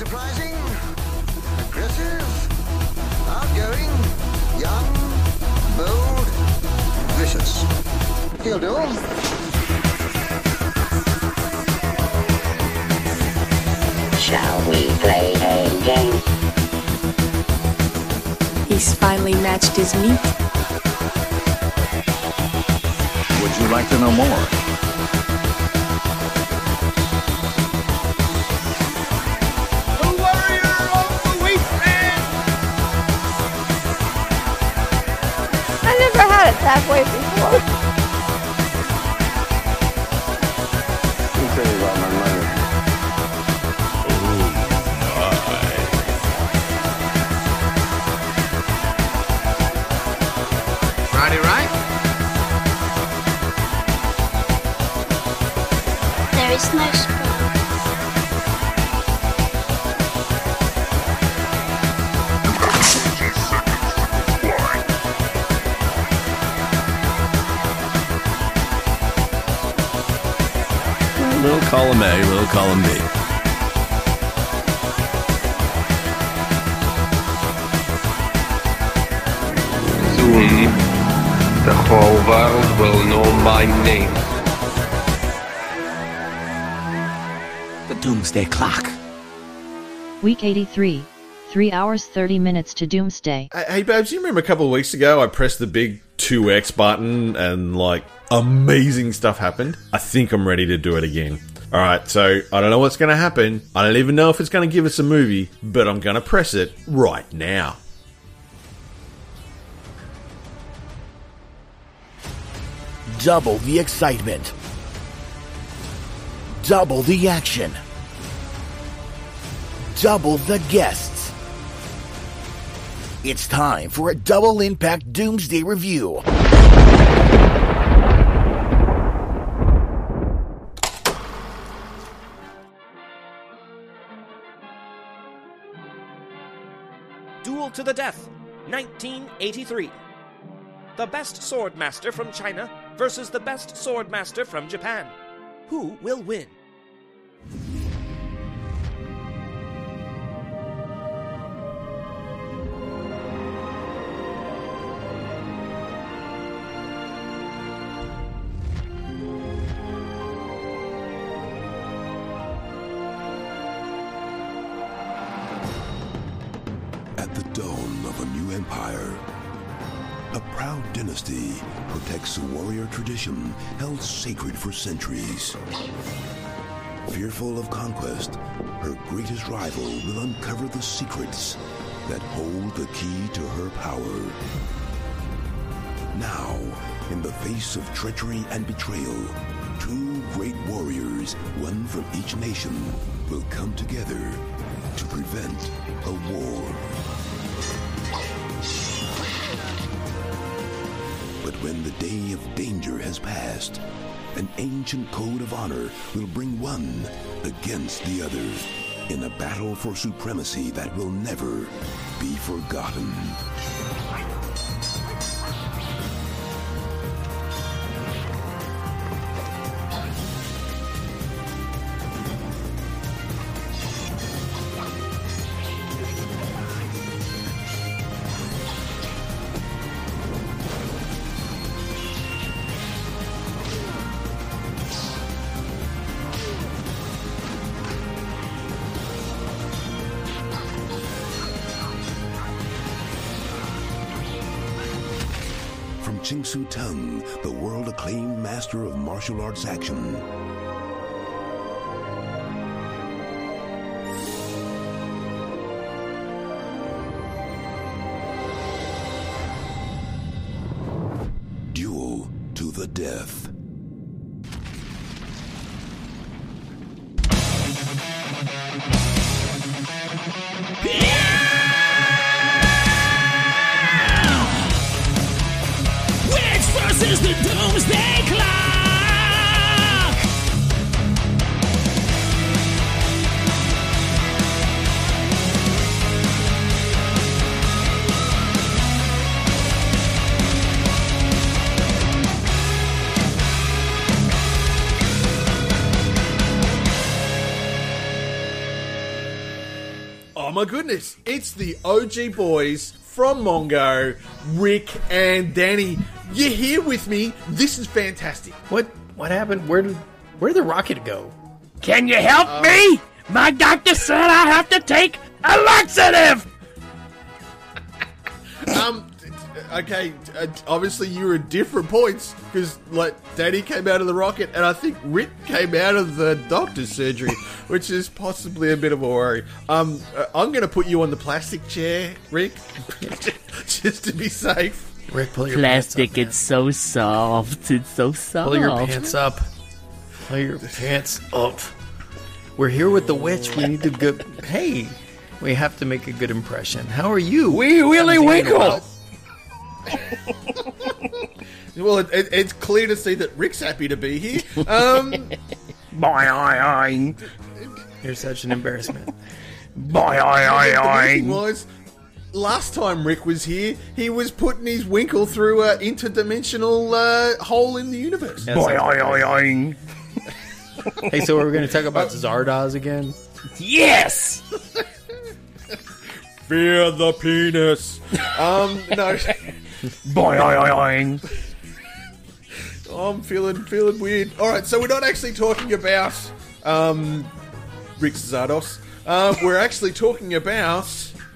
Enterprising, aggressive, outgoing, young, bold, vicious. He'll do. Shall we play a game? He's finally matched his meat. Would you like to know more? Never had way before. Column A, little column B. Soon, the whole world will know my name. The Doomsday Clock. Week 83. 3 hours 30 minutes to Doomsday. Hey, hey, Babs, you remember a couple of weeks ago I pressed the big 2X button and, like, amazing stuff happened? I think I'm ready to do it again. Alright, so I don't know what's going to happen. I don't even know if it's going to give us a movie, but I'm going to press it right now. Double the excitement. Double the action. Double the guests. It's time for a double impact Doomsday review. To the Death, 1983. The best swordmaster from China versus the best swordmaster from Japan. Who will win? A warrior tradition held sacred for centuries. Fearful of conquest, her greatest rival will uncover the secrets that hold the key to her power. Now, in the face of treachery and betrayal, two great warriors, one from each nation, will come together to prevent a war. When the day of danger has passed, an ancient code of honor will bring one against the other in a battle for supremacy that will never be forgotten. Ching Siu Tung, the world acclaimed master of martial arts action. It's the OG boys from Mongo, Rick and Danny. You're here with me. This is fantastic. What what happened? Where did where did the rocket go? Can you help Um, me? My doctor said I have to take a laxative. Um. Okay. Uh, obviously, you were at different points because, like, Danny came out of the rocket, and I think Rick came out of the doctor's surgery, which is possibly a bit of a worry. Um. uh, I'm going to put you on the plastic chair, Rick, just to be safe. Rick, pull your Plastic, it's so soft. It's so soft. Pull your pants up. Pull your pants up. We're here with the witch. We need to go. Hey, we have to make a good impression. How are you? Wee Willie Winkle. Daniel. Well, it, it, it's clear to see that Rick's happy to be here. Um. Boing, You're such an embarrassment. boing, the thing was, last time Rick was here, he was putting his winkle through an interdimensional uh, hole in the universe. boing. Hey, so we're going to talk about Zardoz again? Yes. Fear the penis. Um, no, Boing. I'm feeling feeling weird. All right, so we're not actually talking about um, Rick Zardoz. Uh, we're actually talking about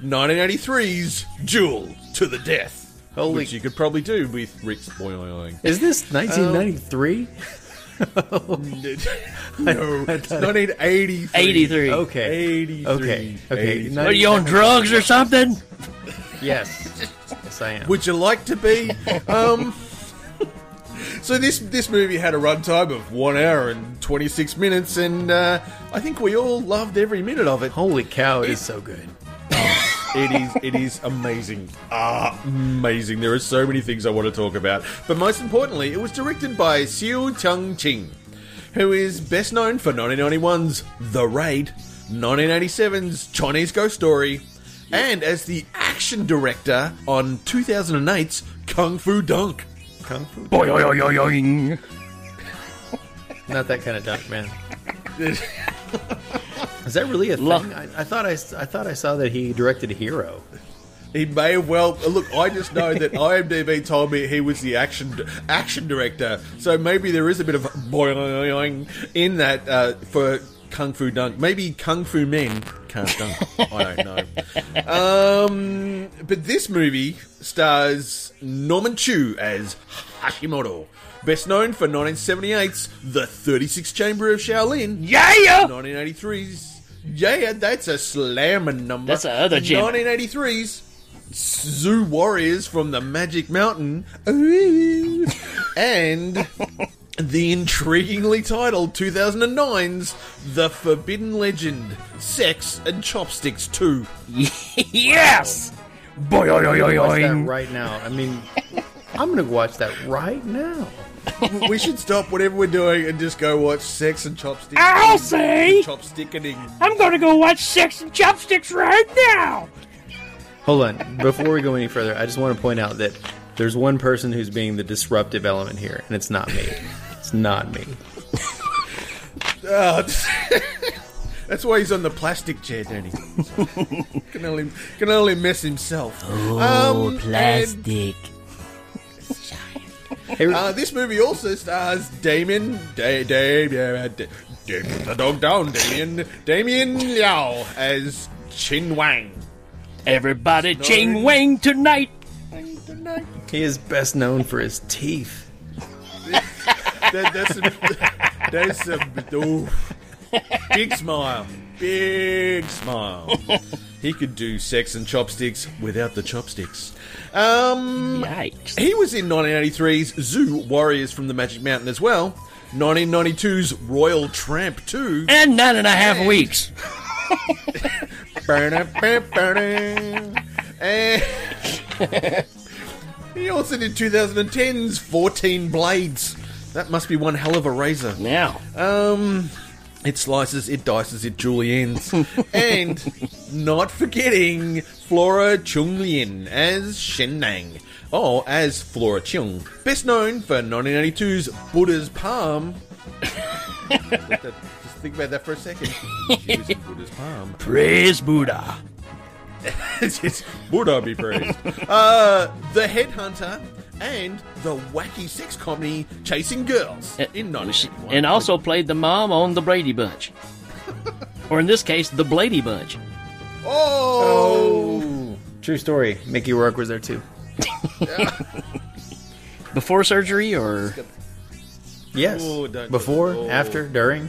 1983's Duel to the Death, Holy- which you could probably do with Rick's boing. Is this 1993? no, it's 1983. 83. Okay. 83. Okay. Okay. 83. Are you on drugs or something? Yes. Yes, I am. Would you like to be? Um, so this this movie had a runtime of one hour and twenty six minutes, and uh, I think we all loved every minute of it. Holy cow, it is so good. It is it is amazing, ah, amazing. There are so many things I want to talk about, but most importantly, it was directed by Xiu Chung Ching, who is best known for 1991's The Raid, 1987's Chinese Ghost Story, and as the action director on 2008's Kung Fu Dunk. Kung Fu. Boing. Not that kind of dunk, man. Is that really a thing? Look. I, I thought I, s- I thought I saw that he directed a Hero. He may have well look. I just know that IMDb told me he was the action action director, so maybe there is a bit of boing in that uh, for Kung Fu Dunk. Maybe Kung Fu Men can't dunk. I don't know. Um, but this movie stars Norman Chu as Hashimoto, best known for 1978's The 36th Chamber of Shaolin. Yeah. 1983's. Yeah, that's a slamming number. That's the other gem. 1983's Zu Warriors from the Magic Mountain. Ooh. and the intriguingly titled 2009's The Forbidden Legend Sex and Chopsticks 2. Yes. I'm gonna watch that right now. I mean, I'm gonna watch that right now. we should stop whatever we're doing and just go watch Sex and Chopsticks. Ah, I'll say. Chopstickening. I'm gonna go watch Sex and Chopsticks right now. Hold on. Before we go any further, I just want to point out that there's one person who's being the disruptive element here, and it's not me. It's not me. Uh, that's why he's on the plastic chair, Danny. can only can only mess himself. Oh, Um, plastic. and, uh, this movie also stars Damien, da- da- da- da- the dog down, Damien, Damien Liao as Chin Wang. Everybody, Ching Wang tonight. He is best known for his teeth. That, that's a, that's a ooh, big smile, big smile. He could do sex and chopsticks without the chopsticks. Um, Yikes. He was in 1983's Zu Warriors from the Magic Mountain as well. 1992's Royal Tramp 2. And nine and a half weeks. and he also did 2010's 14 Blades. That must be one hell of a razor. Now. Um, it slices, it dices, it juliennes. and not forgetting Flora Cheong-Leen as Shen Nang. Or as Flora Chung. Best known for 1982's Buddha's Palm. Just think about that for a second. She was in Buddha's Palm. Praise Buddha. I be praised? uh, the Headhunter and the wacky sex comedy Chasing Girls eh, in 1981. And also played the mom on the Brady Bunch. or in this case, the Blady Bunch. Oh! oh. True story. Mickey Rourke was there too. Before surgery or Yes. Oh, don't- Before, oh. after, during.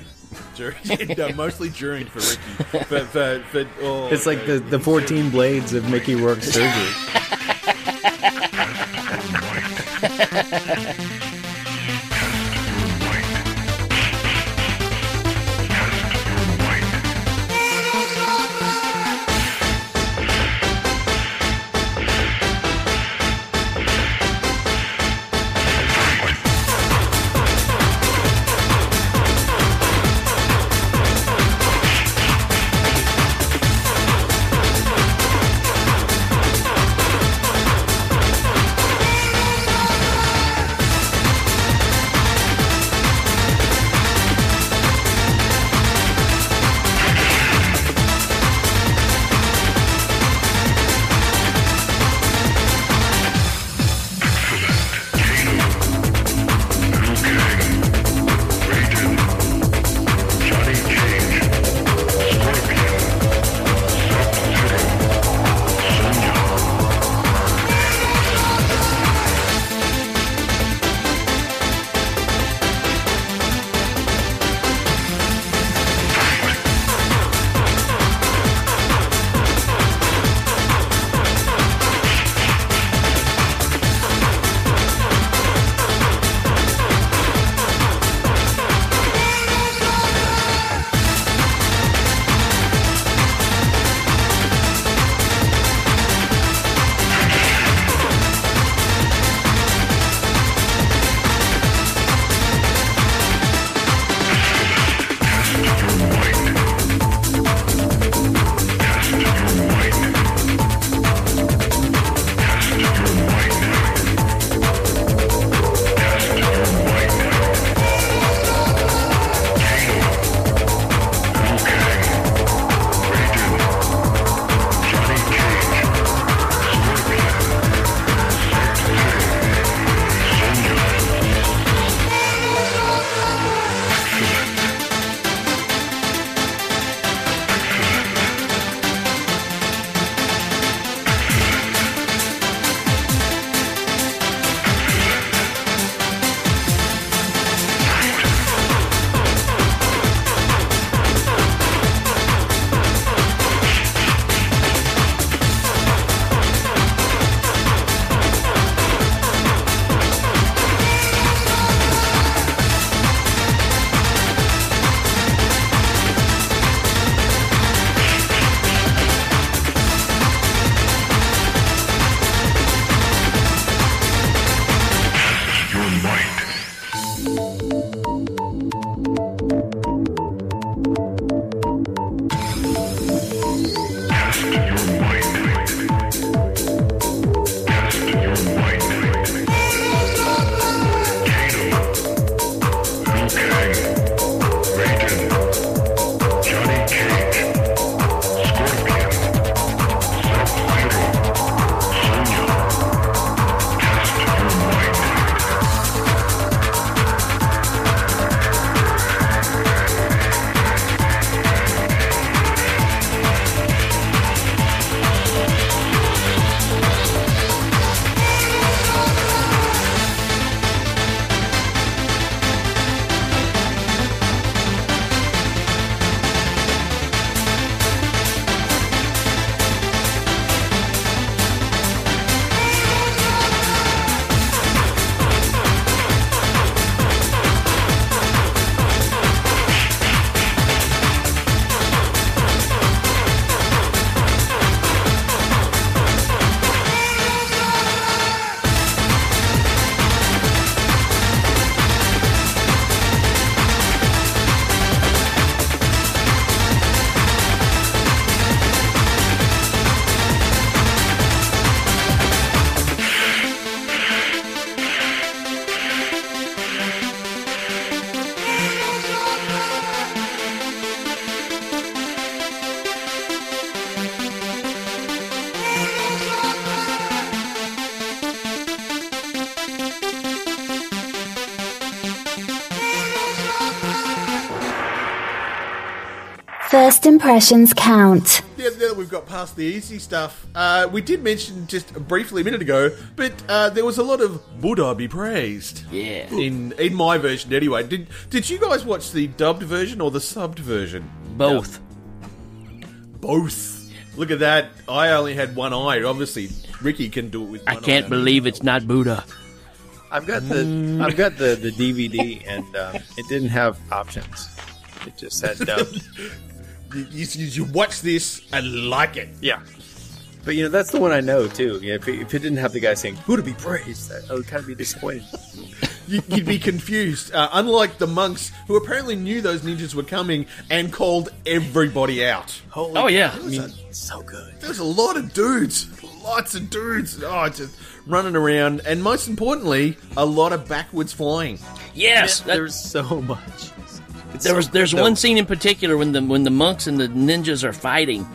During, no, mostly during for Ricky. But for, for, oh, It's like the, the 14 blades of Mickey Rourke's surgery. Ha ha ha ha ha! First impressions count. Yeah, now that we've got past the easy stuff, uh, we did mention just briefly a minute ago, but uh, there was a lot of Buddha be praised. Yeah. In in my version, anyway. Did did you guys watch the dubbed version or the subbed version? Both. Both. Look at that. I only had one eye. Obviously, Ricky can do it with I can't eye. believe it's not Buddha. I've got the I've got the, the DVD and um, it didn't have options. It just had dubbed. You, you, you watch this and like it. yeah. But you know that's the one I know too. Yeah, if, it, if it didn't have the guy saying "Who to be praised," I would kind of be disappointed. You- You'd be confused. Uh, unlike the monks, who apparently knew those ninjas were coming and called everybody out. Holy Oh, yeah. I mean, so good. There's a lot of dudes. Lots of dudes. Oh, just running around. And most importantly, a lot of backwards flying. Yes, Yeah, that- there's so much. It's there was there's good, though. one scene in particular when the when the monks and the ninjas are fighting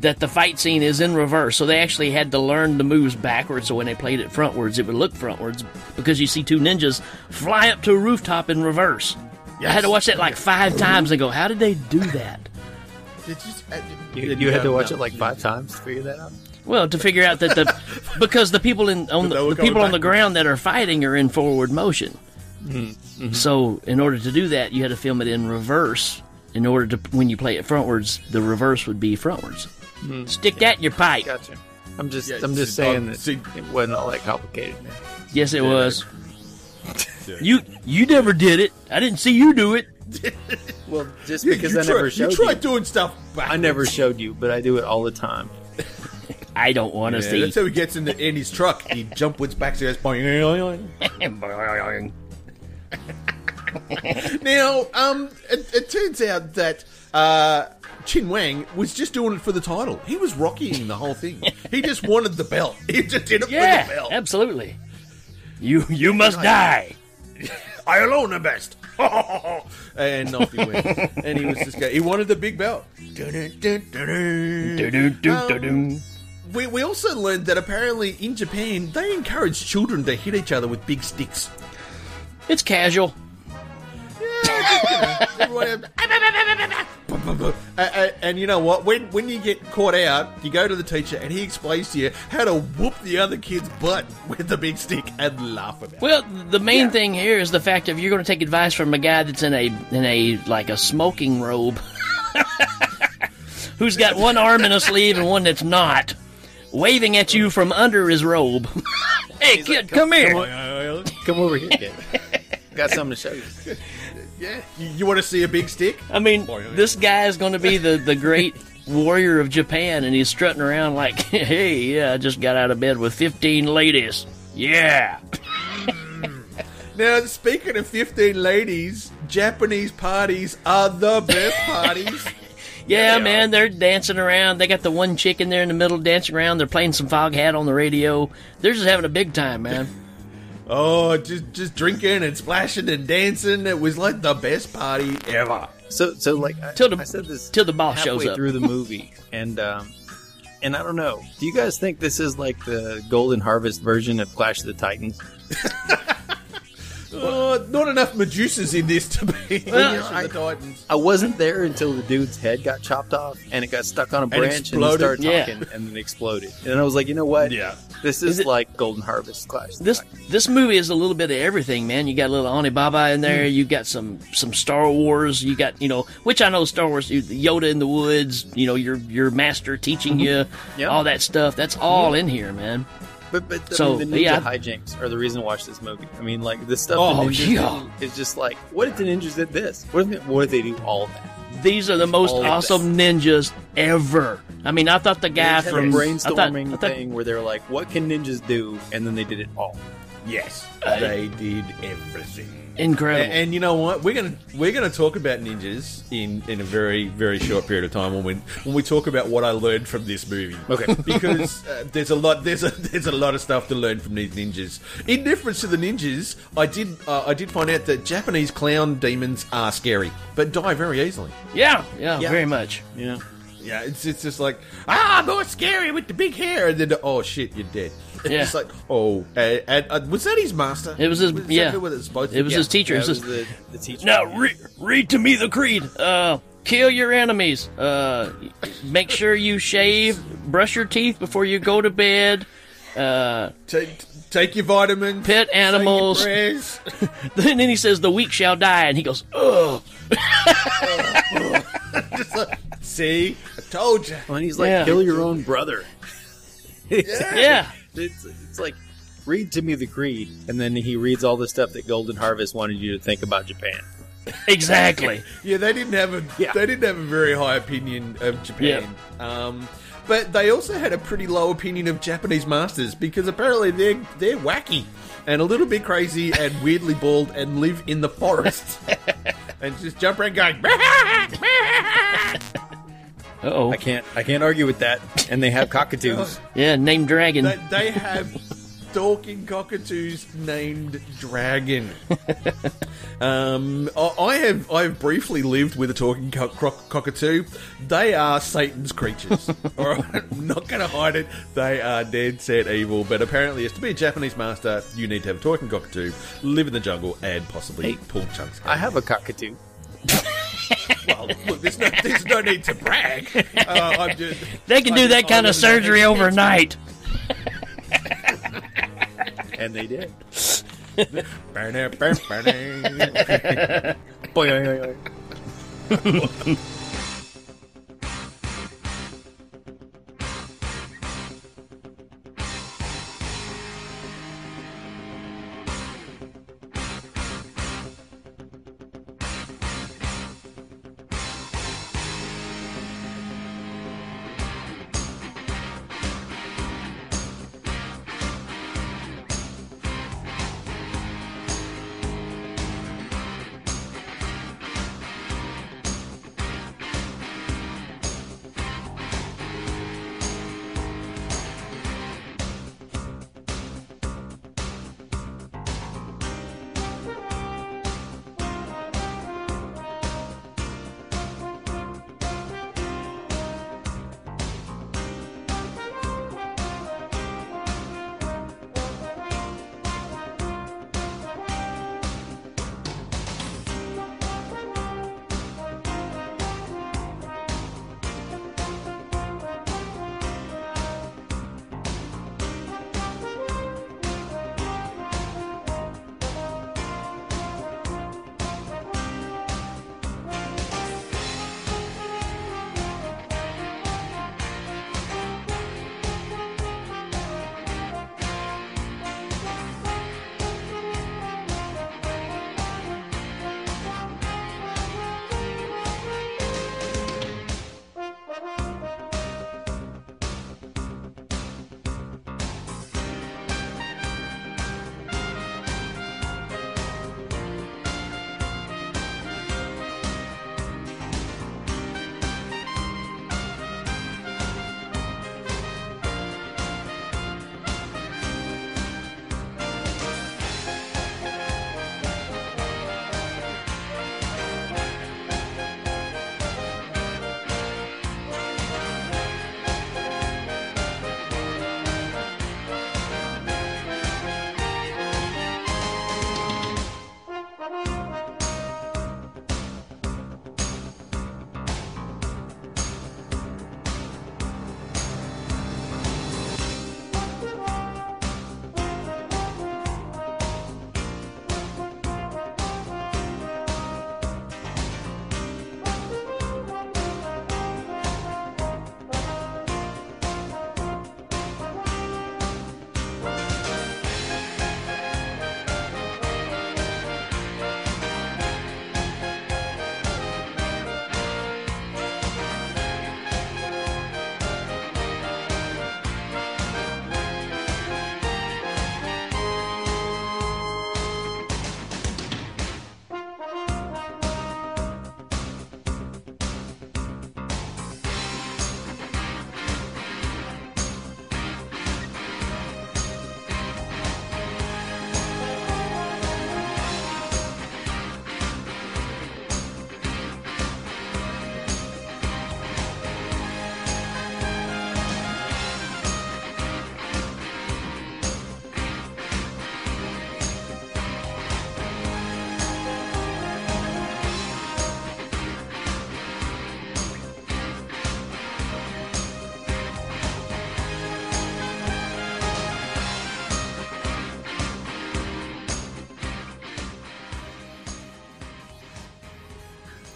that the fight scene is in reverse. So they actually had to learn the moves backwards. So when they played it frontwards it would look frontwards because you see two ninjas fly up to a rooftop in reverse. I had to watch that like five times and go how did they do that? Did you, uh, You, you had to watch it like five times to figure that out. well to figure out that the because the people in on They the, the people going on the ground that are fighting are in forward motion Mm-hmm. so in order to do that you had to film it in reverse in order to when you play it frontwards the reverse would be frontwards Stick that in your pipe. Gotcha. I'm just Yeah, I'm just saying that see- it wasn't all that complicated, man. Yes, it was. You you never did it. I didn't see you do it. Well, just because you I try- never showed you you. tried doing stuff backwards. I never showed you, but I do it all the time. I don't want to Yeah, see. that's how he gets in, the, in his truck. He jump with back to his Now, um, it, it turns out that uh, Chin Wang was just doing it for the title. He was rockying the whole thing. He just wanted the belt. He just did it yeah, for the belt. absolutely. You you must die. I alone am best. and off he went. and he was just going, he wanted the big belt. Do-do-do-do-do. We, we also learned that apparently in Japan they encourage children to hit each other with big sticks. It's casual. Everyone- Uh, uh, and you know what? When when you get caught out, you go to the teacher and he explains to you how to whoop the other kid's butt with the big stick and laugh about it. Well, the main thing here is the fact of you're going to take advice from a guy that's in a in a like a smoking robe, who's got one arm in a sleeve and one that's not, waving at you from under his robe. hey, kid, come, here. Come over here, kid. Got something to show you. Yeah, you, you want to see a big stick? I mean, oh, this guy is going to be the, the great warrior of Japan, and he's strutting around like, hey, yeah, I just got out of bed with 15 ladies. Yeah. Now, speaking of 15 ladies, Japanese parties are the best parties. Yeah, man, they're dancing around. They got the one chick in there in the middle dancing around. They're playing some Foghat on the radio. They're just having a big time, man. Oh, just just drinking and splashing and dancing. It was like the best party ever. So, so like I, Till the- I said this till the boss shows up. through the movie, and um, and I don't know. Do you guys think this is like the Golden Harvest version of Clash of the Titans? Oh, not enough Medusas in this to be. Well, I- the Titans. I wasn't there until the dude's head got chopped off and it got stuck on a branch and, he exploded? started Yeah. talking and then exploded. And I was like, you know what? Yeah. This is, like Golden Harvest Clash. This this movie is a little bit of everything, man. You got a little Alibaba in there. Mm. You got some some Star Wars. You got you know, which I know Star Wars. you- Yoda in the woods. You know, your your master teaching mm-hmm. you Yeah. all that stuff. That's all mm-hmm. in here, man. But but I So, mean, the ninja yeah. hijinks are the reason to watch this movie. I mean, like the stuff Oh, the ninjas yeah. do is just like, what if the ninjas did this? What if they, what if they do all that? These are the most All of awesome ninjas ever. I mean, I thought the guy just had a from brainstorming I thought, I thought, thing where they're like, what can ninjas do? And then they did it all. Yes, they did everything. Incredible. And, and you know what? We're gonna we're gonna talk about ninjas in, in a very very short period of time when we when we talk about what I learned from this movie. Okay. because uh, there's a lot there's a there's a lot of stuff to learn from these ninjas. In difference to the ninjas, I did uh, I did find out that Japanese clown demons are scary, but die very easily. yeah, yeah, Yeah. very much. Yeah. Yeah, it's it's just like ah, more scary with the big hair, and then oh shit, you're dead. It's Yeah. just like oh, and, and, uh, was that his master? It was his- that yeah. who was supposed to It was be? his teacher. Yeah, It it was was his- the, the teacher. Now re- read to me the creed. Uh, kill your enemies. Uh, make sure you shave, brush your teeth before you go to bed. Uh, take, take your vitamins. Pet animals. Say your prayers. then he says, "The weak shall die," and he goes, "Ugh." See, I told you. When he's like, Yeah. kill your own brother. Yeah. It's, it's like, read to me the creed, and then he reads all the stuff that Golden Harvest wanted you to think about Japan. Exactly. Yeah, they didn't have a they didn't have a very high opinion of Japan. Um, but they also had a pretty low opinion of Japanese masters because apparently they're they're wacky and a little bit crazy and weirdly bald and live in the forest and just jump around going. Oh. I can't. I can't argue with that. And they have cockatoos. Yeah, named Dragon. They, they have talking cockatoos named Dragon. um, I I have I have briefly lived with a talking co- croc- cockatoo. They are Satan's creatures. All right, I'm not going to hide it. They are dead set evil. But apparently, as to be a Japanese master, you need to have a talking cockatoo, live in the jungle, and possibly eat pull chunks. I have a cockatoo well, look, there's no, there's no need to brag. Uh, just, they can I do that kind of surgery overnight. and they did. burn it, burn, burn it.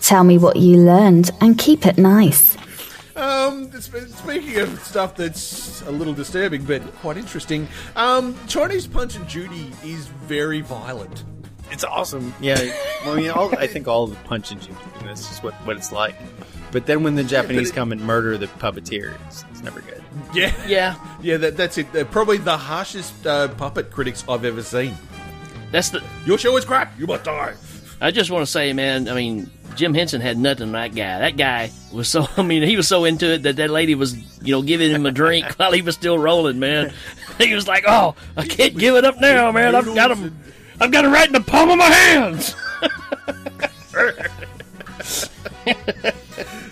Tell me what you learned and keep it nice. Um, speaking of stuff that's a little disturbing but quite interesting, um, Chinese Punch and Judy is very violent. It's awesome. Yeah, well, I mean, all, I think all of the punch and judy, and that's just what, what it's like. But then when the Japanese it- come and murder the puppeteer, it's, it's never good. Yeah, Yeah. yeah. That, that's it. They're probably the harshest uh, puppet critics I've ever seen. That's the. Your show is crap. You must die. I just want to say, man. I mean, Jim Henson had nothing on that guy. That guy was so. I mean, he was so into it that that lady was, you know, giving him a drink while he was still rolling. Man, he was like, "Oh, I can't give it up now, man. I've got him. I've got it right in the palm of my hands."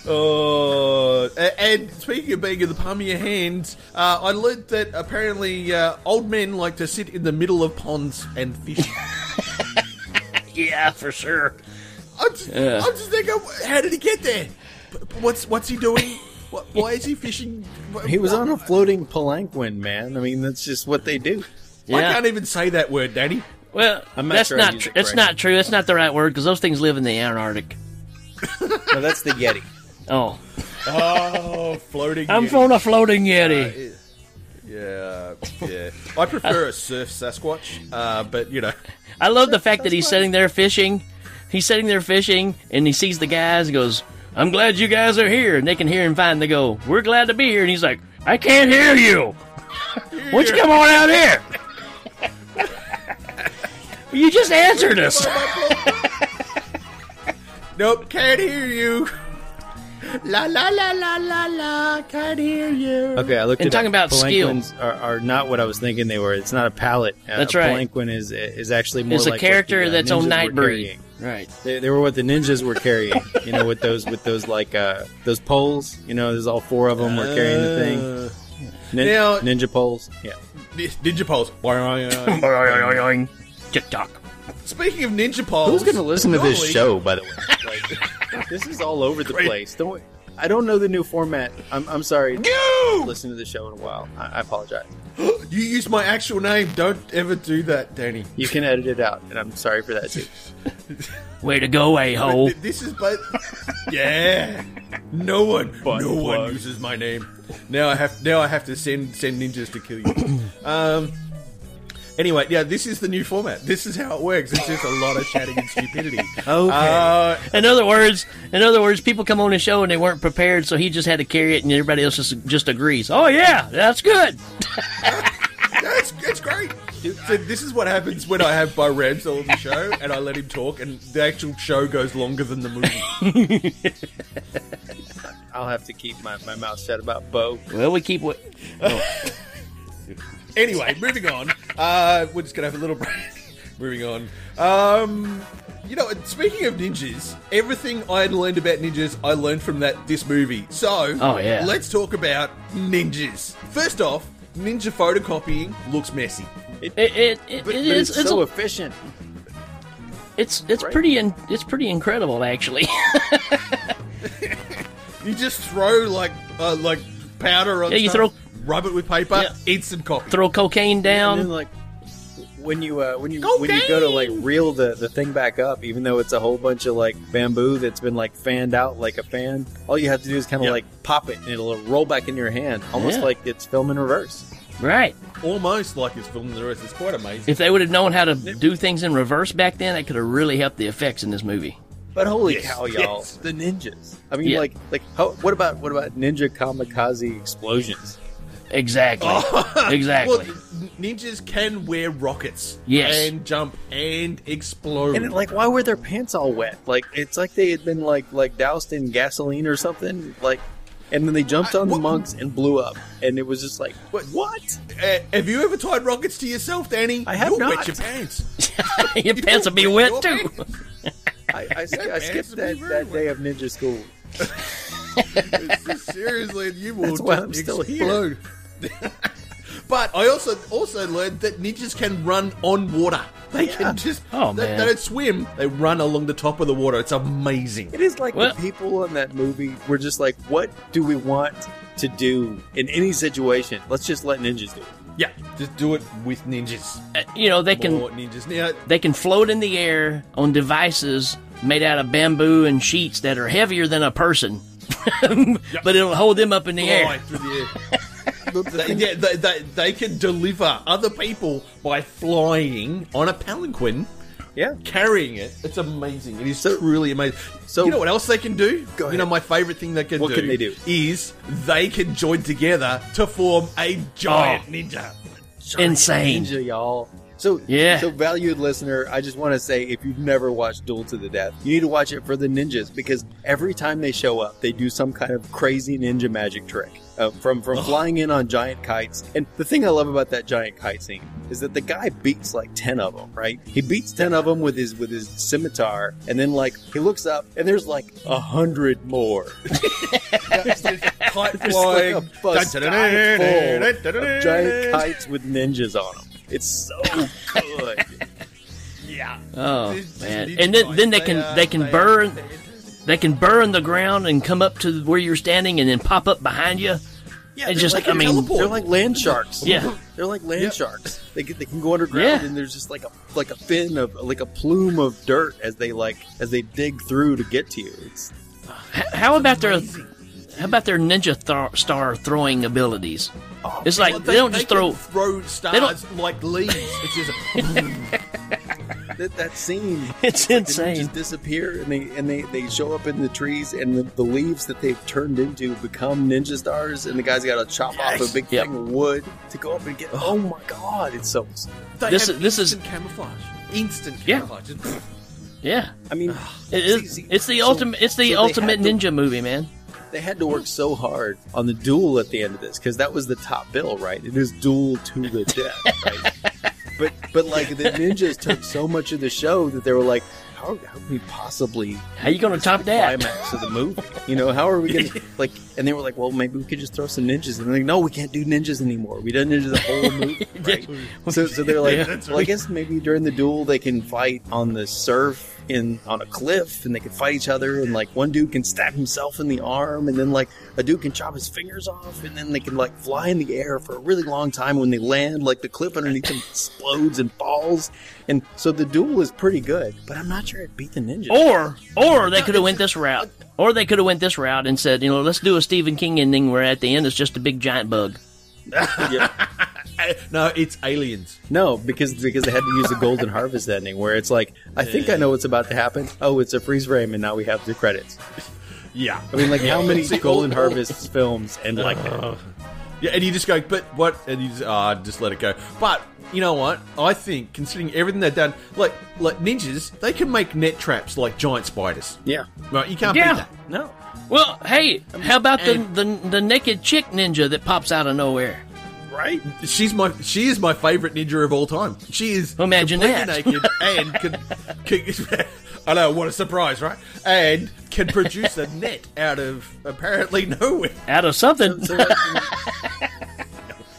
Oh, and speaking of being in the palm of your hands, uh, I learned that apparently uh, old men like to sit in the middle of ponds and fish. Yeah, for sure. I'm just, Yeah. I'm just thinking, how did he get there? What's what's he doing? What, why is he fishing? He was on a floating palanquin, man. I mean, that's just what they do. I can't even say that word, Daddy. Well, I'm not that's sure not. use Tr- it that's not true. That's not the right word because those things live in the Antarctic. No, that's the Yeti. Oh, Oh, floating. I'm Yeti. on a floating Yeti. Yeah, yeah. I prefer a surf Sasquatch, uh, but you know. I love the fact that he's sitting there fishing. He's sitting there fishing, and he sees the guys. and goes, "I'm glad you guys are here." And they can hear him fine. They go, "We're glad to be here." And he's like, "I can't hear you. Why don't you come on out here?" you just answered us. Nope, can't hear you. La la la la la la, can't hear you. Okay, I looked And at talking about skill. palanquins are, are not what I was thinking they were. It's not a pallet. Uh, That's right. palanquin is is actually more It's a character what the, uh, that's on ninjas were Nightbreed. carrying. Right. They, they were what the ninjas were carrying. you know, with those with those like uh, those poles. You know, there's all four of them were carrying the thing. Nin- now- ninja poles. Yeah. Ninja poles. TikTok. Speaking of ninja poles, Who's going to listen to this show? By the way, like, this is all over the Great. place. Don't. I don't know the new format. I'm, I'm sorry. You! Listen to the show in a while. I, I apologize. You use my actual name. Don't ever do that, Danny. You can edit it out, and I'm sorry for that too. Way to go, a hole. This is but yeah. No one, Butt no one uses my name. Now I have now I have to send send ninjas to kill you. um. Anyway, yeah, this is the new format. This is how it works. It's just a lot of chatting and stupidity. Okay. Uh, In other words, in other words, people come on the show and they weren't prepared, so he just had to carry it, and everybody else just just agrees. Oh yeah, that's good. That's it's great. So this is what happens when I have Bo Rams on the show and I let him talk, and the actual show goes longer than the movie. I'll have to keep my, my mouth shut about Bo. Well, we keep what. anyway, moving on. Uh, we're just gonna have a little break. moving on. Um, you know, speaking of ninjas, everything I had learned about ninjas, I learned from that this movie. So, Oh, yeah. let's talk about ninjas. First off, ninja photocopying looks messy. It it, it, it But, but is. it's, It's, so a- efficient. it's it's pretty in, it's pretty incredible actually. You just throw like uh, like powder on. Yeah, you stuff, rub it with paper, Yeah. some copy. Throw cocaine And then down. like when you uh, when you when you go to like reel the, the thing back up, even though it's a whole bunch of like bamboo that's been like fanned out like a fan, all you have to do is kind of Yep. like pop it and it'll roll back in your hand, almost Yeah. like it's film in reverse. Right. Almost like it's filmed in the rest. It's quite amazing. If they would have known how to do things in reverse back then, that could have really helped the effects in this movie. But holy Yes, cow, y'all! yes. The ninjas. I mean, Yeah. like like how, what about what about ninja kamikaze explosions? Exactly. exactly. Well, ninjas can wear rockets. Yes. And jump and explode. And like, why were their pants all wet? Like, it's like they had been like like doused in gasoline or something. Like, and then they jumped on the monks and blew up, and it was just like, What- what? Uh, have you ever tied rockets to yourself, Danny? I have You'll not. wet your pants. Your pants will be wet too. I, I, I skipped that, that day of ninja school. Seriously, you will That's why I'm still explode. but I also also learned that ninjas can run on water. They Yeah. can just Oh, they, man. they don't swim. They run along the top of the water. It's amazing. It is like Well- the people in that movie were just like, what do we want to do in any situation? Let's just let ninjas do it. Yeah, just do it with ninjas. Uh, you know, they can More ninjas. Now, they can float in the air on devices made out of bamboo and sheets that are heavier than a person, but it'll hold them up in the Fly air. through the air. They- yeah, they, they, they can deliver other people by flying on a palanquin. Yeah, carrying it. It's amazing. It is so, truly amazing. So you know what else they can do? Go You know my favorite thing they can What do. can they do? Is they can join together to form a giant oh. ninja. Insane. Ninja, y'all. So Yeah. So valued listener, I just want to say if you've never watched Duel to the Death, you need to watch it for the ninjas because every time they show up, they do some kind of crazy ninja magic trick. Uh, from from flying in on giant kites, and the thing I love about that giant kite scene is that the guy beats like ten of them. Right? He beats ten of them with his with his scimitar, and then like he looks up and there's like a hundred more. Kite There's like flying. a bus of giant kites with ninjas on them. It's so good. yeah. Oh man! And then, then they they can are- they can burn they can burn the ground and come up to where you're standing and then pop up behind you. Yeah, it they're just like I a mean teleport. they're like land sharks. Yeah. they're like land sharks. They get, they can go underground, Yeah. and there's just like a like a fin of like a plume of dirt as they like as they dig through to get to you. It's H- how about their how about their ninja th- star throwing abilities? Oh, it's like Well, they, don't just can throw. throw they don't- like leaves. It's just that, that scene. It's like insane. They just disappear, and they and they, they show up in the trees, and the, the leaves that they've turned into become ninja stars, and the guy's got to chop off a big Yep. thing of wood to go up and get. Oh my god, it's so. This is- this is- instant camouflage. Instant Yeah. camouflage. Just- Yeah, I mean, it is. see, see, it's the so- ultimate. It's the so ultimate had to- ninja movie, man. they had to work so hard on the duel at the end of this because that was the top bill, right? It is duel to the death, right? But but like the ninjas took so much of the show that they were like, how, how can we possibly How are you gonna top that? climax of the movie? You know, how are we gonna like? And they were like, well, maybe we could just throw some ninjas. And they're like, no, we can't do ninjas anymore. We done ninjas the whole movie, right? so so they're like, Yeah, well, I guess maybe during the duel they can fight on the surf in on a cliff and they can fight each other and like one dude can stab himself in the arm and then like a dude can chop his fingers off and then they can like fly in the air for a really long time when they land like the cliff underneath them explodes and falls and so the duel is pretty good but i'm not sure it beat the ninja Or or they could have went this route. Or they could have went this route and said, you know, let's do a Stephen King ending where at the end it's just a big giant bug. no, it's aliens. no because because they had to use the golden harvest ending where it's like i think i know what's about to happen oh it's a freeze frame and now we have the credits Yeah. i mean like how many See, golden all- all- harvest films end like that Yeah, and you just go, but what? And you just, ah, just let it go. But you know what? I think, considering everything they've done, like like ninjas, they can make net traps like giant spiders. yeah Right? You can't Yeah. beat that. no Well, hey, how about the, the the naked chick ninja that pops out of nowhere? right She's my she is my favorite ninja of all time. She is Imagine completely that. naked and can, can I know what a surprise, right? And can produce a net out of apparently nowhere. Out of something. So, like,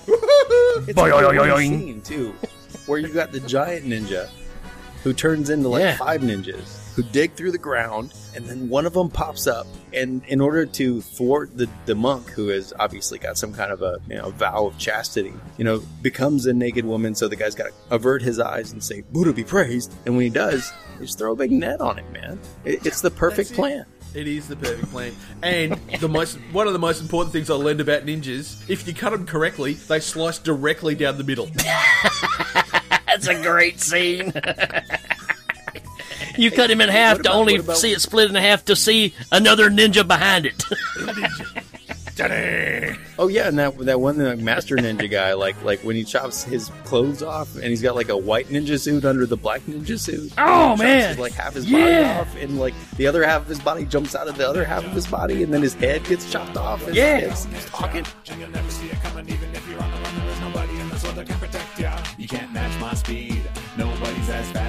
it's Boing, a boing, boing. scene too, where you got the giant ninja who turns into like Yeah. five ninjas who dig through the ground, and then one of them pops up, and in order to thwart the the monk who has obviously got some kind of a you know vow of chastity, you know, becomes a naked woman. So the guy's got to avert his eyes and say Buddha be praised, and when he does, you just throw a big net on it, man. It, it's the perfect plan. It is the perfect plan. And the most one of the most important things I learned about ninjas, if you cut them correctly, they slice directly down the middle. That's a great scene. you cut him in half what to only about- see it split in half to see another ninja behind it. Oh yeah, and that that one master ninja guy, like like when he chops his clothes off, and he's got like a white ninja suit under the black ninja suit. Oh, Chops man. his, like half his Yeah. body off, and like the other half of his body jumps out of the other half of his body, and then his head gets chopped off. And Yeah. he's he's talking. You'll never see it coming, even if you're on the run. There's nobody in this world that can protect ya. You can't match my speed. Nobody's as fast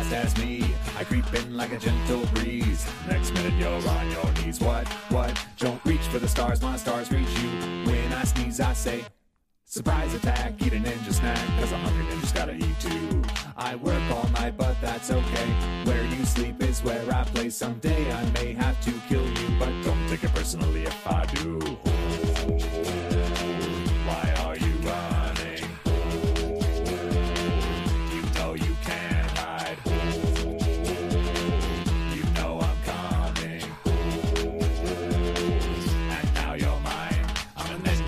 as me. I creep in like a gentle breeze. Next minute you're on your knees. What? What? Don't reach for the stars. My stars reach you. When I sneeze, I say. Surprise attack, eat a ninja snack, cause a hungry ninja's gotta eat too. I work all night, but that's okay. Where you sleep is where I play. Someday I may have to kill you, but don't take it personally if I do.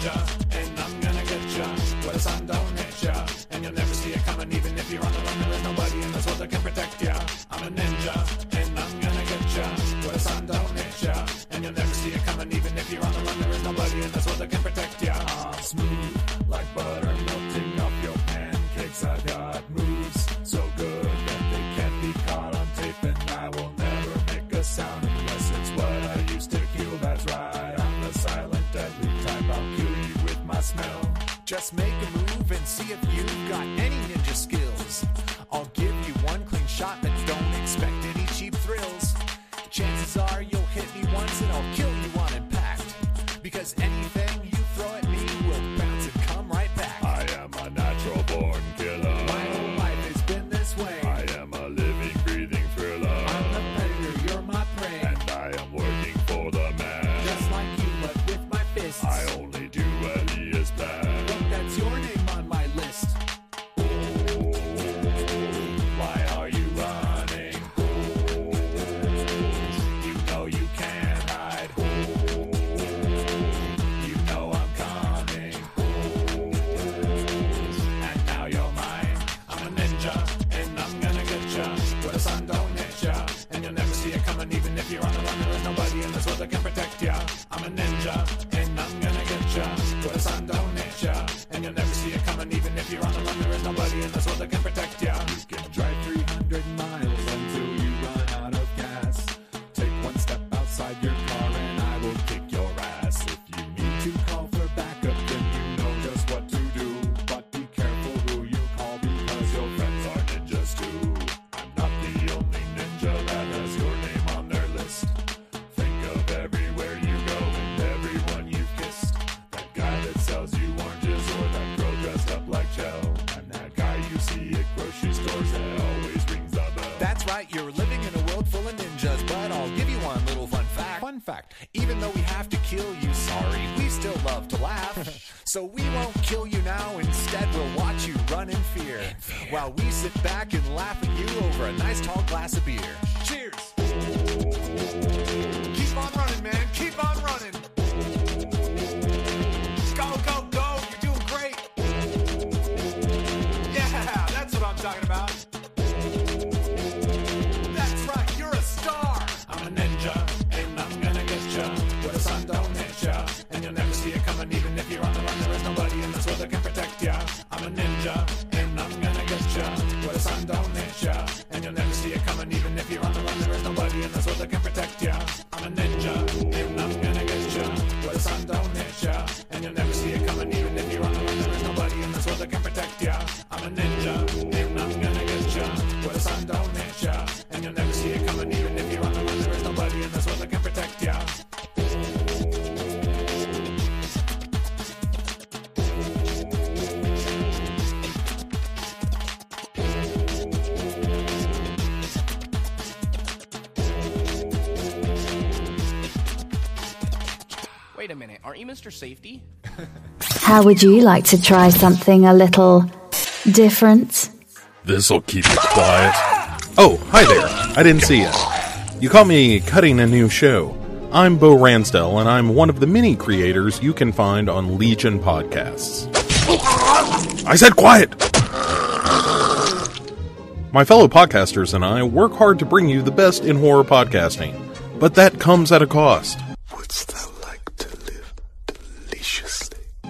Yeah. So we won't kill you now, instead we'll watch you run in fear. While we sit back and laugh at you over a nice tall glass of beer. Mr. Safety? How would you like to try something a little different? This'll keep you quiet. Oh, hi there. I didn't see you. You caught me cutting a new show. I'm Bo Ransdell, and I'm one of the many creators you can find on Legion Podcasts. I said quiet! My fellow podcasters and I work hard to bring you the best in horror podcasting, but that comes at a cost. What's thou like to live deliciously?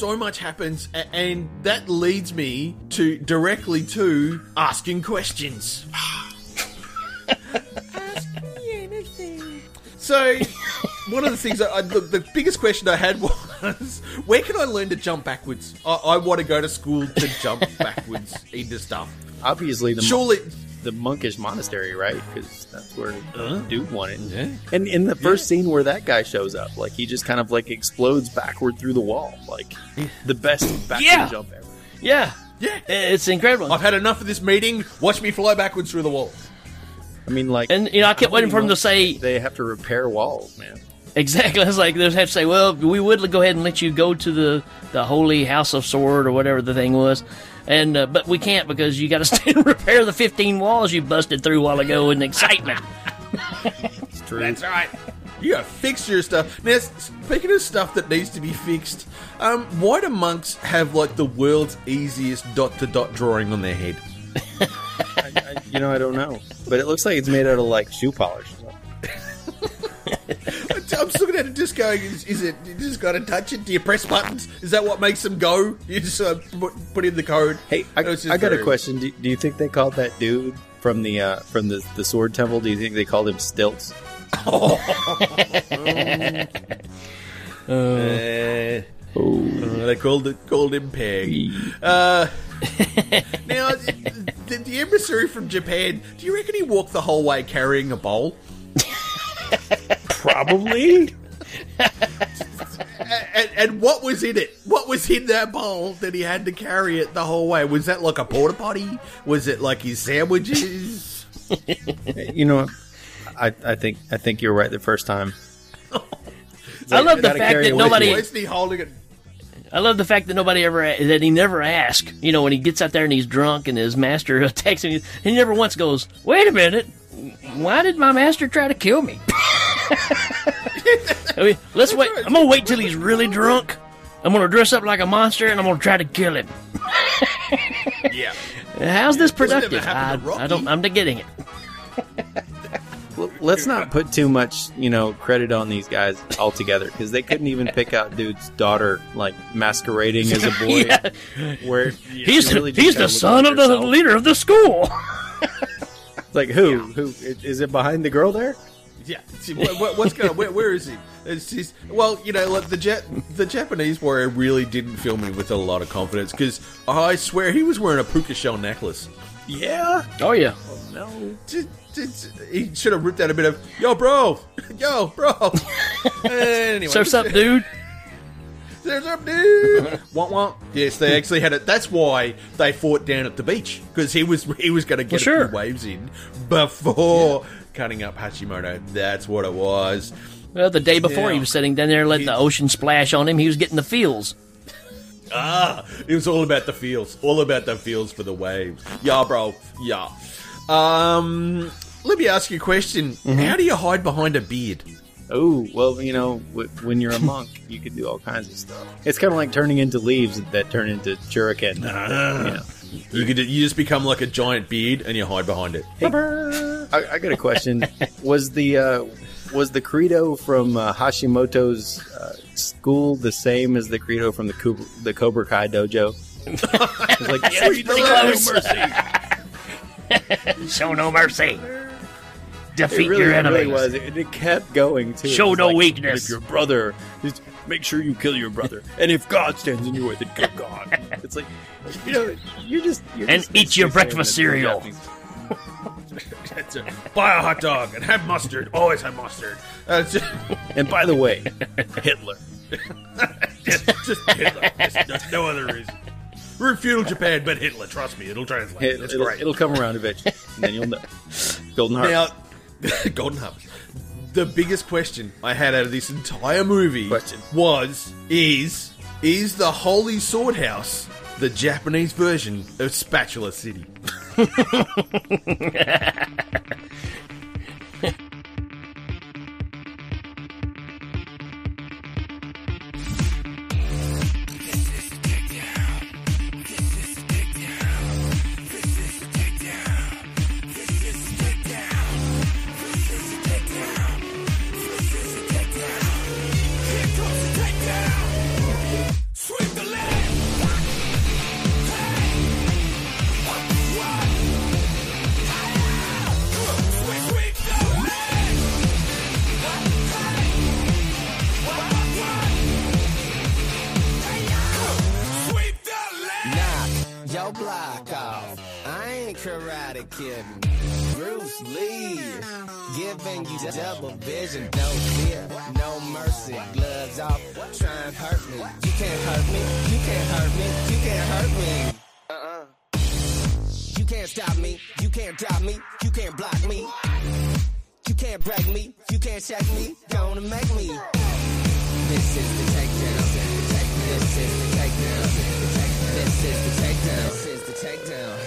so much happens, a- and that leads me to directly to asking questions. Ask me Anything. So, one of the things I, I, the, the biggest question I had was, where can I learn to jump backwards? I, I want to go to school to jump backwards into stuff. Obviously, the Surely- the monkish monastery, right? Because that's where Uh, dude wanted. yeah. And in the first scene where that guy shows up, like he just kind of like explodes backward through the wall, like the best backward Yeah. jump ever. Yeah. Yeah. It's incredible. I've had enough of this meeting. Watch me fly backwards through the wall. I mean, like, And you know, I kept how waiting for him to say they have to repair walls, man. Exactly. It's like they have to say, "Well, we would go ahead and let you go to the the Holy House of Sword or whatever the thing was, and uh, but we can't because you got to stay and repair the 15 walls you busted through a while ago in excitement." It's true. That's right. You gotta fix your stuff. Now, speaking of stuff that needs to be fixed, um, why do monks have like the world's easiest dot to dot drawing on their head? You know, I don't know, but it looks like it's made out of like shoe polish. I'm just looking at it, just going, is, is it, you just gotta touch it? Do you press buttons? Is that what makes them go? You just uh, put, put in the code? Hey, I, It's just I got a question. Do, do you think they called that dude from the uh, from the the Sword Temple? Do you think they called him Stilts? Uh, uh, they called it called him Peg. Uh, now, the, the emissary from Japan, do you reckon he walked the whole way carrying a bowl? Probably. and, and what was in it? What was in that bowl that he had to carry it the whole way? Was that like a porta potty? Was it like his sandwiches? you know, I, I think I think you're right the first time. I love the fact that nobody. you. Why isn't he holding it? I love the fact that nobody ever that he never asked. You know, when he gets out there and he's drunk and his master attacks him, he never once goes, "Wait a minute, why did my master try to kill me?" I mean, let's wait. I'm gonna wait till he's really drunk. I'm gonna dress up like a monster and I'm gonna try to kill him. Yeah. How's this This productive? I, I don't. I'm not getting it. Well, let's not put too much, you know, credit on these guys altogether because they couldn't even pick out dude's daughter like masquerading as a boy. Yeah. Where He's she really he's the son like of the leader of the school. It's like who? Who is it behind the girl there? Yeah. See, what, what, what's going? Where, where is he? It's just, well, you know, like the ja- the Japanese warrior really didn't fill me with a lot of confidence because I swear he was wearing a puka shell necklace. Yeah. Oh yeah. Oh, no. Just, just, he should have ripped out a bit of yo, bro, yo, bro. anyway, So what's up, dude? There's up, dude. want want? Yes, they actually had it. That's why they fought down at the beach because he was he was going to get Well, sure. a few waves in before cutting up Hashimoto. That's what it was. Well, the day before Yeah. he was sitting down there letting the ocean splash on him. He was getting the feels. Ah, it was all about the feels, all about the feels for the waves. Yeah, bro. Yeah. Um, let me ask you a question. How do you hide behind a beard? Oh well, you know, w- when you're a monk, you can do all kinds of stuff. It's kind of like turning into leaves that turn into shuriken. Ah. You know. You could you just become like a giant beard and you hide behind it. I, I got a question. was the uh, was the credo from uh, Hashimoto's uh, school the same as the credo from the Cobra, the Cobra Kai dojo? Like, Yeah, that's "Sweet pretty no close. Show no mercy. It Defeat really, your it enemies. really was. It, it kept going too. Show no like, weakness. If your brother, just make sure you kill your brother, and if God stands in your way, then kill God. It's like, you know, you're just you're And just eat your breakfast cereal. Japanese- That's it. Buy a hot dog and have mustard. Always have mustard. Uh, just, And by the way, Hitler. just, just Hitler. There's, there's no other reason. We're in feudal Japan, but Hitler. Trust me, it'll translate. It, it's it'll, great. it'll come around eventually, and then you'll know. Golden Heart. Now, Golden Harvest. The biggest question I had out of this entire movie Question. was: Is is the Holy Sword House the Japanese version of Spatula City? kidding. Bruce Lee giving you double vision. No fear, no mercy. Gloves off. Try and hurt me. You can't hurt me. You can't hurt me. You can't hurt me. Uh-uh. You can't stop me, you can't drop me, you can't block me. You can't break me, you can't check me, gonna make me. This is the takedown. This is the takedown. This is the takedown. This is the takedown.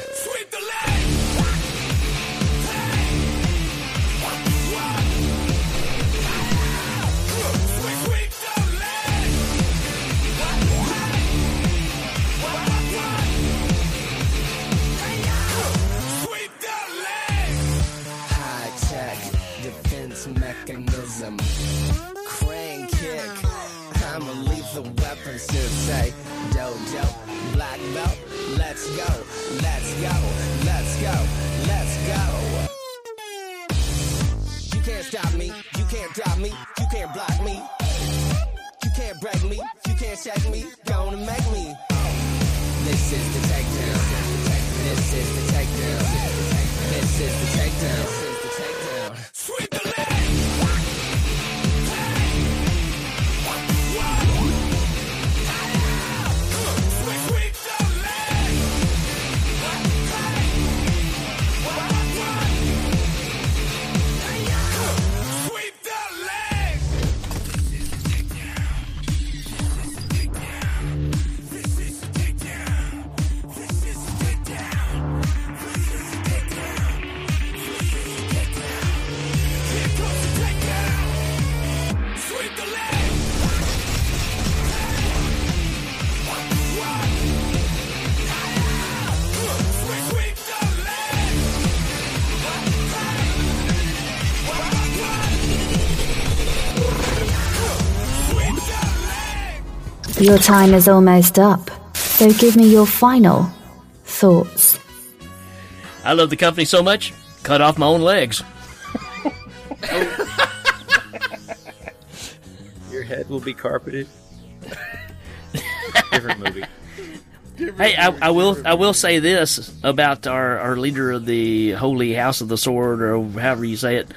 Say. Dojo, black belt. Let's go, let's go, let's go, let's go. You can't stop me, you can't drop me, you can't block me. You can't break me, you can't check me, gonna make me. This is the takedown. This is the takedown. This is the takedown. Your time is almost up, so give me your final thoughts. I love the company so much, cut off my own legs. Your head will be carpeted. Different movie. Hey, I, I will I will say this about our, our leader of the Holy House of the Sword, or however you say it.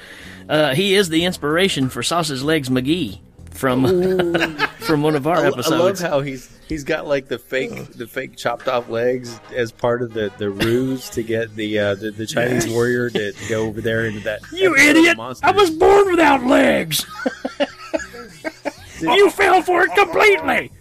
Uh, he is the inspiration for Sausage Legs McGee from from one of our I, episodes. I love how he's he's got like the fake the fake chopped off legs as part of the, the ruse to get the uh, the, the Chinese Yes. warrior to go over there into that. you idiot! I was born without legs. you fell for it completely.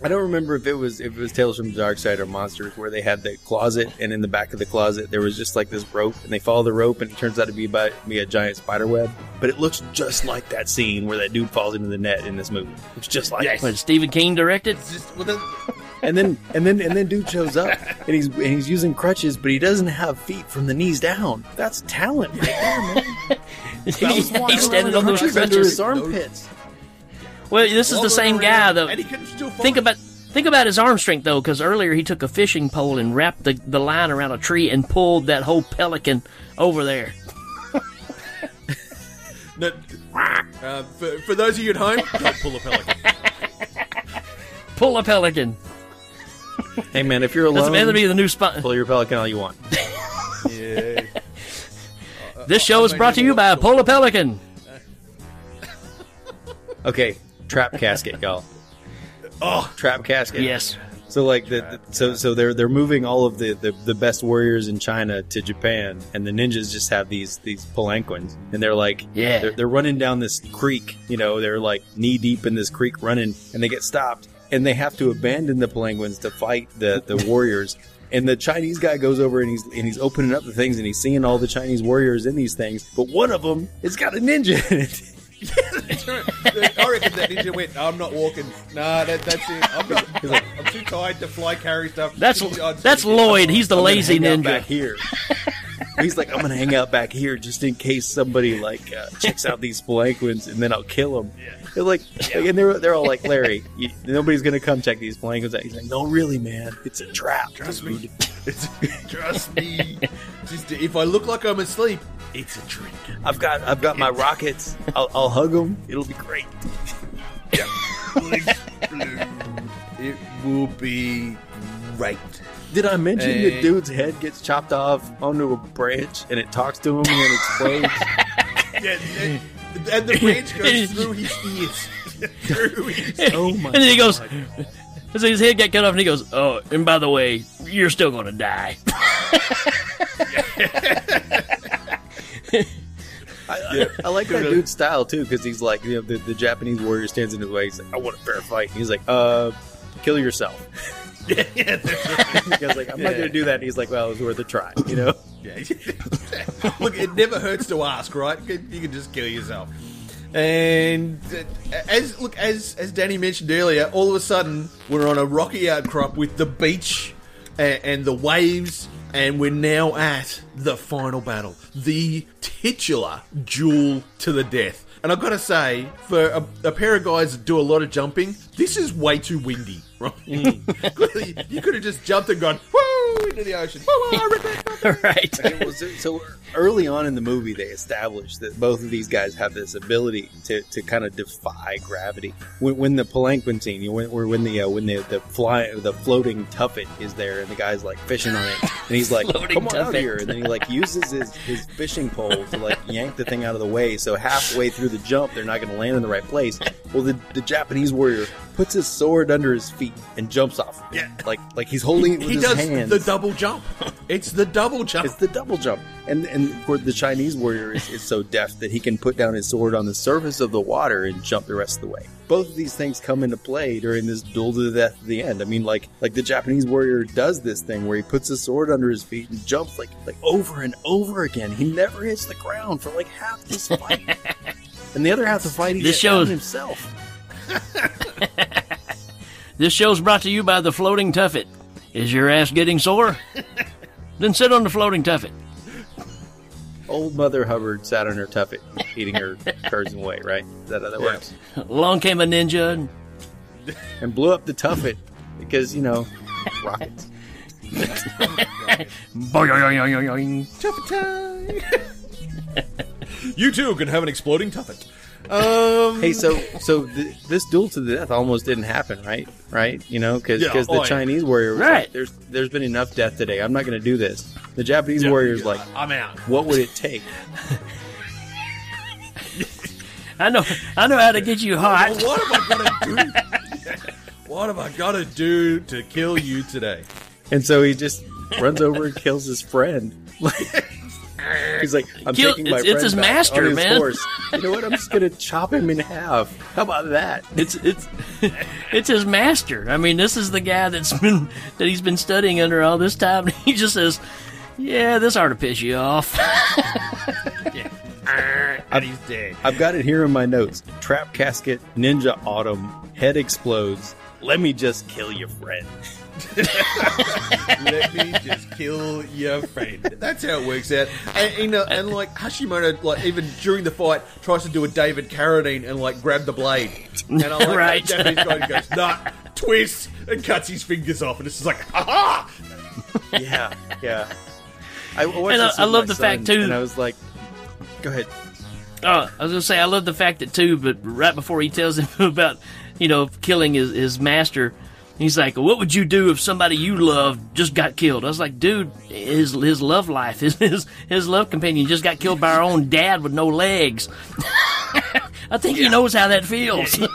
I don't remember if it was if it was Tales from the Darkside or Monsters where they had the closet and in the back of the closet there was just like this rope and they follow the rope and it turns out to be about be a giant spider web. But it looks just like that scene where that dude falls into the net in this movie. It's just like What Stephen King directed? and then and then and then dude shows up and he's and he's using crutches, but he doesn't have feet from the knees down. That's talent right there, man. He's standing on those under crutches. his armpits. Well, this is the same guy though. And he can still Think about think about his arm strength though, because earlier he took a fishing pole and wrapped the, the line around a tree and pulled that whole pelican over there. No, uh, for, for those of you at home, don't pull a pelican. Pull a pelican. Hey man, if you're alone, That's meant to be the new spot. pull your pelican all you want. yeah. This show is brought to you by Pull a Pelican. Okay, trap casket, y'all. Oh, trap casket. Yes. So like the, the- so so they're they're moving all of the, the, the best warriors in China to Japan, and the ninjas just have these these palanquins, and they're like Yeah. they're, they're running down this creek, you know, they're like knee deep in this creek running, and they get stopped, and they have to abandon the palanquins to fight the the warriors. And the Chinese guy goes over and he's and he's opening up the things and he's seeing all the Chinese warriors in these things, but one of them has got a ninja in it. I reckon that ninja went, I'm not walking. Nah, that, that's it. I'm, not, I'm too tired to fly carry stuff. That's I'm that's Lloyd. He's the I'm lazy hang out ninja. back here. He's like, I'm gonna hang out back here just in case somebody like uh, checks out these palanquins, and then I'll kill them. They're like, like, and they're they're all like, Larry, you, nobody's gonna come check these palanquins out. He's like, No, really, man, it's a trap. Trust me. It's, trust me. Just, if I look like I'm asleep, it's a trick. I've got I've got my rockets. I'll, I'll hug them. It'll be great. It will be great. Did I mention Hey. the eh. dude's head gets chopped off onto a branch and it talks to him and then explodes? Yeah, and, and the branch goes through his ears. through his oh my! and then he goes, so his head got cut off, and he goes, "Oh, and by the way, you're still gonna die." I, I like that dude's style too because he's like, you know, the, the Japanese warrior stands in his way. He's like, I want a fair fight. And he's like, uh, kill yourself. Yeah, like, I'm not going to do that. And he's like, well, it was worth a try, you know? Yeah. Look, it never hurts to ask, right? You can- just kill yourself. And uh, as look as as Danny mentioned earlier, all of a sudden we're on a rocky outcrop with the beach and, and the waves, and we're now at the final battle, the titular duel to the death. And I've got to say, for a, a pair of guys that do a lot of jumping, this is way too windy. Right? Clearly, mm. you could have just jumped and gone into the ocean. Woo, woo, I regret right. Okay, well, so, so early on in the movie, they established that both of these guys have this ability to, to kind of defy gravity. When, when the palanquin scene, you know, when, or when the uh, when the the fly the floating tuffet is there, and the guy's like fishing on it, and he's like, "Come on out here!" and then he like uses his, his fishing pole to like yank the thing out of the way. So halfway through the jump, they're not going to land in the right place. Well, the, the Japanese warrior puts his sword under his feet and jumps off. Yeah. like like he's holding it with his hands. he does hands. the double jump. It's the double jump. It's the double jump. And and of course the Chinese warrior is, is so deft that he can put down his sword on the surface of the water and jump the rest of the way. Both of these things come into play during this duel to the death at the end. I mean like like the Japanese warrior does this thing where he puts his sword under his feet and jumps like like over and over again. He never hits the ground for like half this fight. and the other half of the fight he This shows- himself. This show's brought to you by the floating tuffet. Is your ass getting sore? then sit on the floating tuffet. Old Mother Hubbard sat on her tuffet eating her curds and whey, right? Is that how that works? Along came a ninja and And blew up the tuffet because, you know, rockets. you too can have an exploding tuffet. Um, Hey, so so th- this duel to the death almost didn't happen, right? Right? You know, because Yeah, the oh, yeah. Chinese warrior, was Right. like, there's there's been enough death today. I'm not going to do this. The Japanese Yeah, warrior's yeah, like, I'm out. what would it take? I know I know how to get you hot. Well, what am I gonna do? what have I got to do to kill you today? And so he just runs over and kills his friend. He's like, I'm Kill- taking my it's- it's his back master, on his man. horse. You know what? I'm just going to chop him in half. How about that? It's it's it's his master. I mean, this is the guy that's been that he's been studying under all this time. He just says, "Yeah, this ought to piss you off." And he's dead. I've got it here in my notes. Trap casket, ninja autumn, head explodes. Let me just kill your friend. Let me just kill your friend. That's how it works out. And you know, and like Hashimoto, like even during the fight, tries to do a David Carradine and like grab the blade. And I'm like Right. that Japanese guy goes, nah, twist, and cuts his fingers off, and it's just like, ha ha! Yeah, yeah. I watched And I- I love my the fact, too- And I was like, go ahead. Oh, I was gonna say I love the fact that too, but right before he tells him about you know killing his, his master, he's like, "What would you do if somebody you loved just got killed?" I was like, "Dude, his his love life, his his, his love companion just got killed by our own dad with no legs." I think he knows how that feels.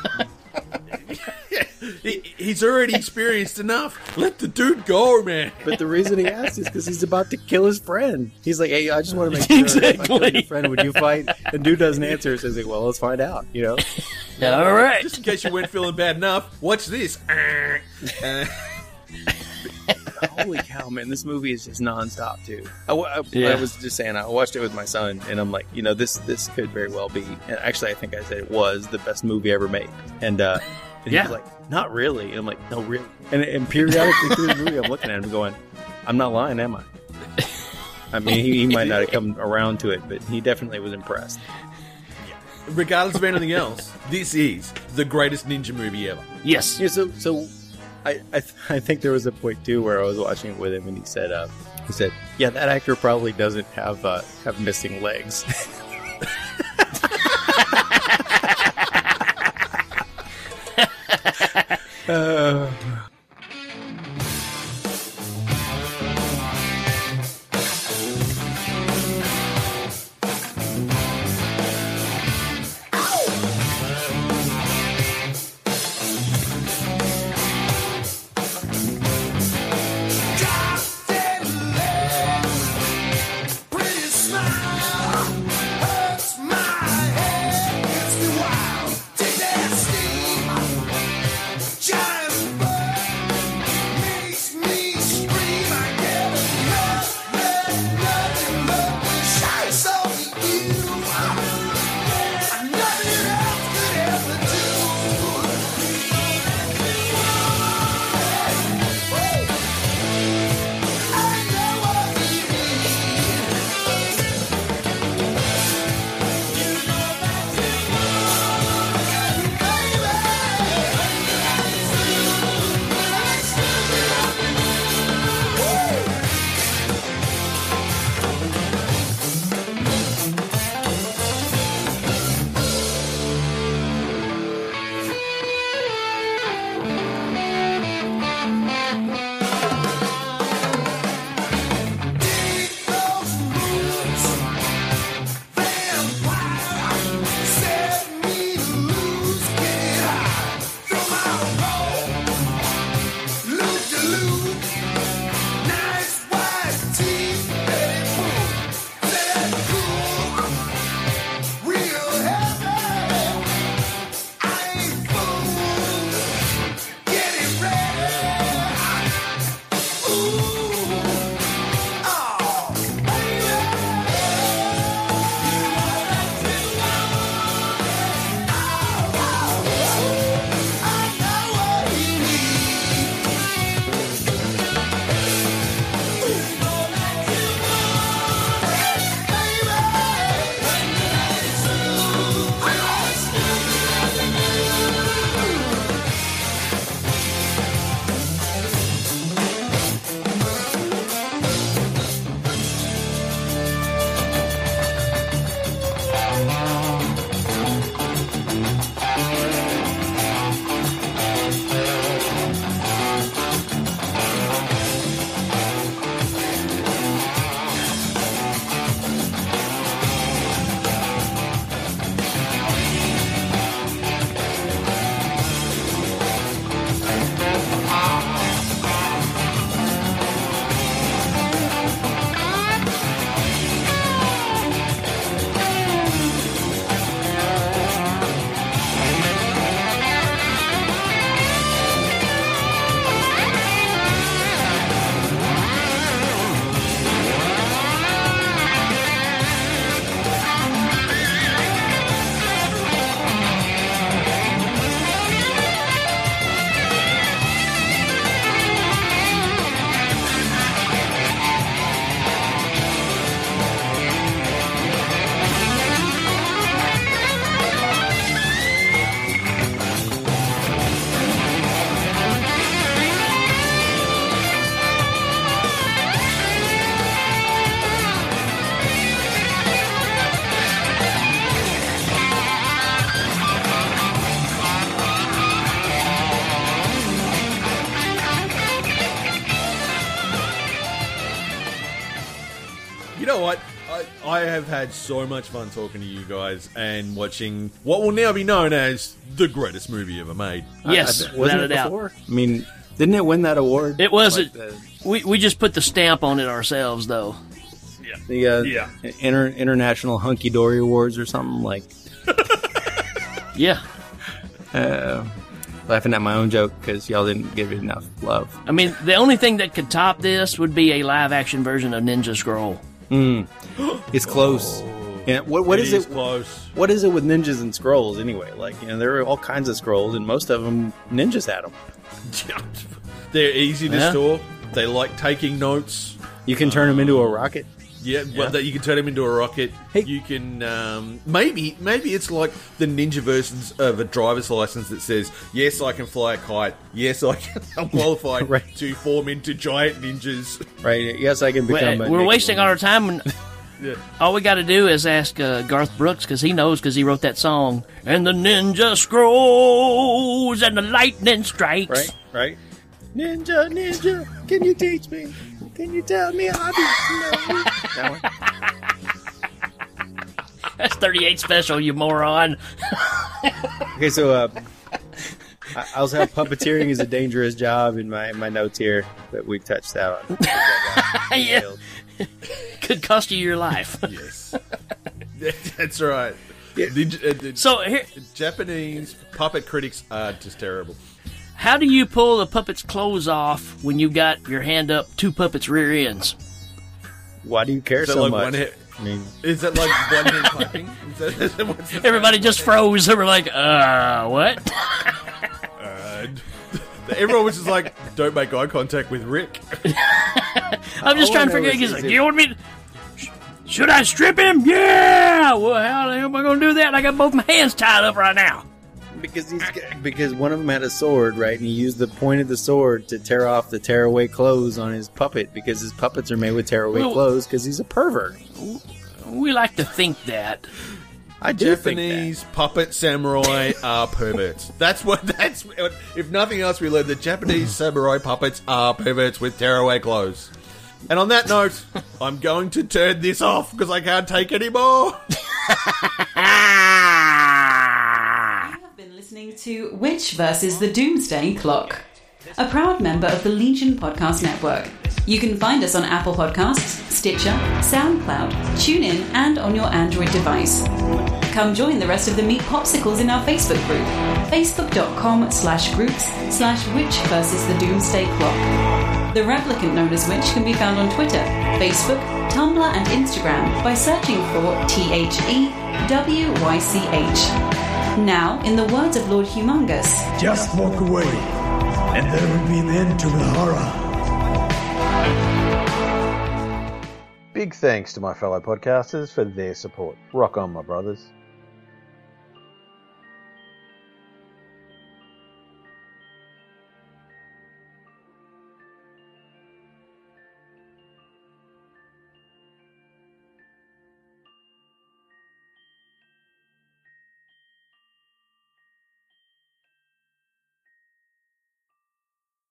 He, he's already experienced enough. Let the dude go, man. But the reason he asked is because he's about to kill his friend. He's like, hey, I just want to make sure if I kill Exactly. your friend, would you fight? And dude doesn't answer. So he's like, well, let's find out, you know? All right. Just in case you weren't feeling bad enough, watch this. Uh, Holy cow, man! This movie is just nonstop too. I, I- Yeah. I was just saying, I watched it with my son, and I'm like, you know, this this could very well be. And actually, I think I said it was the best movie ever made. And, uh, and he Yeah. was like, not really. And I'm like, no, really. And, and periodically through the movie, I'm looking at him going, I'm not lying, am I? I mean, he, he might not have come around to it, but he definitely was impressed. Yeah. regardless of anything else, this is the greatest ninja movie ever. yes. Yeah, so so I I, th- I think there was a point too where I was watching it with him and he said uh, he said yeah that actor probably doesn't have uh, have missing legs. uh, have had so much fun talking to you guys and watching what will now be known as the greatest movie ever made. Yes, wasn't without it a doubt. before? I mean, didn't it win that award? It was. Like we we just put the stamp on it ourselves, though. Yeah. The uh, Yeah. inter- international hunky dory awards or something like. Yeah. Uh, laughing at my own joke because y'all didn't give it enough love. I mean, the only thing that could top this would be a live action version of Ninja Scroll. Mm. It's close. Yeah, what what It is is it? close. What is it with ninjas and scrolls anyway? Like you know, there are all kinds of scrolls, and most of them ninjas had them. They're easy to Yeah. store. They like taking notes. You can turn them into a rocket. Yeah, Yeah. well, that you can turn him into a rocket. You can um, maybe maybe it's like the ninja versions of a driver's license that says, "Yes, I can fly a kite. Yes, I can. I'm qualified to form into giant ninjas." Right? Yes, I can become. We're, a we're ninja. wasting our time. And Yeah. All we got to do is ask uh, Garth Brooks because he knows because he wrote that song. And the ninja scrolls and the lightning strikes. Right, right. Ninja, ninja, can you teach me? Can you tell me how to know? That one. That's 38 special, you moron. Okay, so uh, I I also have puppeteering is a dangerous job in my my notes here that we touched out on. yeah. Could cost you your life. yes, that's right. Ninja- uh, the- So here, Japanese puppet critics are just terrible. How do you pull the puppet's clothes off when you've got your hand up two puppets' rear ends? Why do you care so like much? one hit? I mean, Is that like one hand clapping? Is that, is that what's Everybody just froze. They were like, uh, what? Uh, everyone was just like, "Don't make eye contact with Rick." I'm just All trying to figure out. He's like, it- you want me to. sh- Should I strip him? Yeah! Well, how the hell am I going to do that? I got both my hands tied up right now. Because he's because one of them had a sword, right? And he used the point of the sword to tear off the tearaway clothes on his puppet because his puppets are made with tearaway Well- clothes because he's a pervert. We like to think that. I do think that. Japanese puppet samurai are perverts. That's what. That's if nothing else, we learned that Japanese samurai puppets are perverts with tearaway clothes. And on that note, I'm going to turn this off because I can't take any more. been listening to Witch versus the Doomsday Clock, a proud member of the Legion Podcast Network. You can find us on Apple Podcasts, Stitcher, SoundCloud, TuneIn, and on your Android device. Come join the rest of the Meat Popsicles in our Facebook group, facebook.com slash groups slash Witch versus the Doomsday Clock. The replicant known as Witch can be found on Twitter, Facebook, Tumblr, and Instagram by searching for E T-H-E-W-Y-C-H. Now, in the words of Lord Humongous, Just walk away, and there will be an end to the horror. Big thanks to my fellow podcasters for their support. Rock on, my brothers.